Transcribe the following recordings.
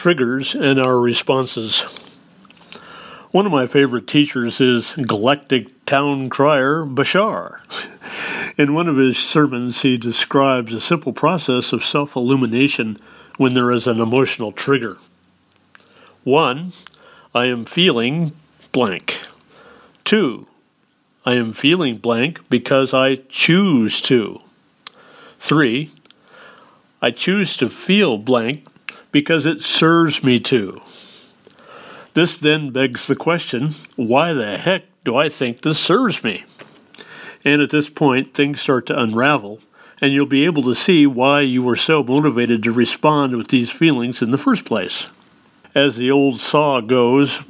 triggers and our responses. One of my favorite teachers is Galactic Town Crier Bashar. In one of his sermons, he describes a simple process of self illumination when there is an emotional trigger. One, I am feeling blank. Two, I am feeling blank because I choose to. Three, I choose to feel blank because it serves me to. This then begs the question why the heck do I think this serves me? And at this point, things start to unravel, and you'll be able to see why you were so motivated to respond with these feelings in the first place. As the old saw goes,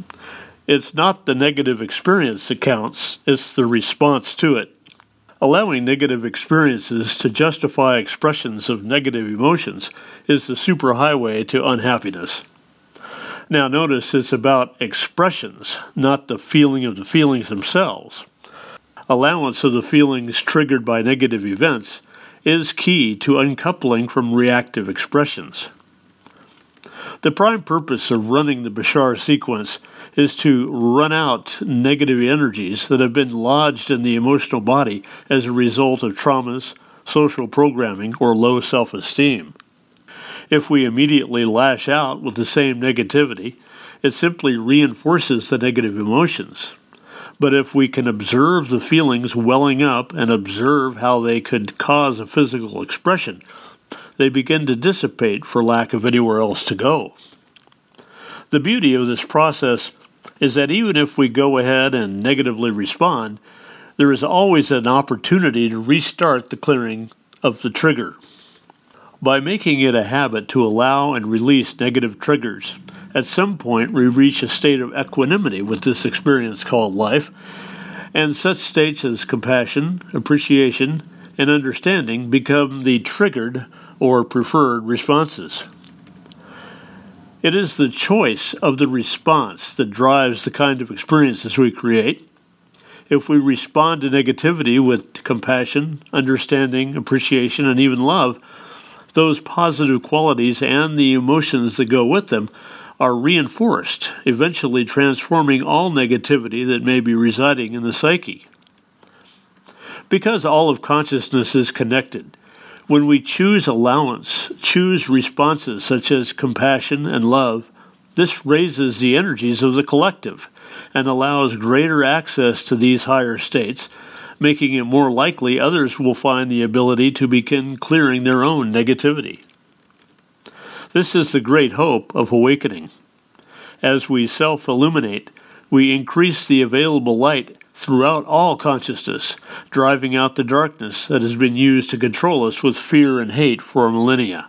it's not the negative experience that counts, it's the response to it. Allowing negative experiences to justify expressions of negative emotions is the superhighway to unhappiness. Now, notice it's about expressions, not the feeling of the feelings themselves. Allowance of the feelings triggered by negative events is key to uncoupling from reactive expressions. The prime purpose of running the Bashar sequence is to run out negative energies that have been lodged in the emotional body as a result of traumas, social programming, or low self esteem. If we immediately lash out with the same negativity, it simply reinforces the negative emotions. But if we can observe the feelings welling up and observe how they could cause a physical expression, they begin to dissipate for lack of anywhere else to go. The beauty of this process is that even if we go ahead and negatively respond, there is always an opportunity to restart the clearing of the trigger. By making it a habit to allow and release negative triggers, at some point we reach a state of equanimity with this experience called life, and such states as compassion, appreciation, and understanding become the triggered or preferred responses. It is the choice of the response that drives the kind of experiences we create. If we respond to negativity with compassion, understanding, appreciation, and even love, those positive qualities and the emotions that go with them are reinforced, eventually transforming all negativity that may be residing in the psyche. Because all of consciousness is connected, when we choose allowance, choose responses such as compassion and love, this raises the energies of the collective and allows greater access to these higher states making it more likely others will find the ability to begin clearing their own negativity. This is the great hope of awakening. As we self illuminate, we increase the available light throughout all consciousness, driving out the darkness that has been used to control us with fear and hate for millennia.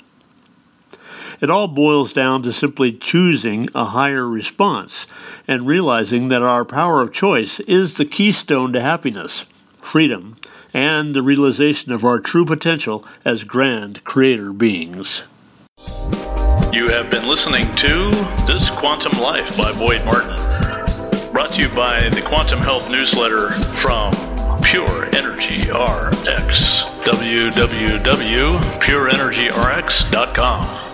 It all boils down to simply choosing a higher response and realizing that our power of choice is the keystone to happiness freedom, and the realization of our true potential as grand creator beings. You have been listening to This Quantum Life by Boyd Martin. Brought to you by the Quantum Health newsletter from Pure Energy RX. www.pureenergyrx.com.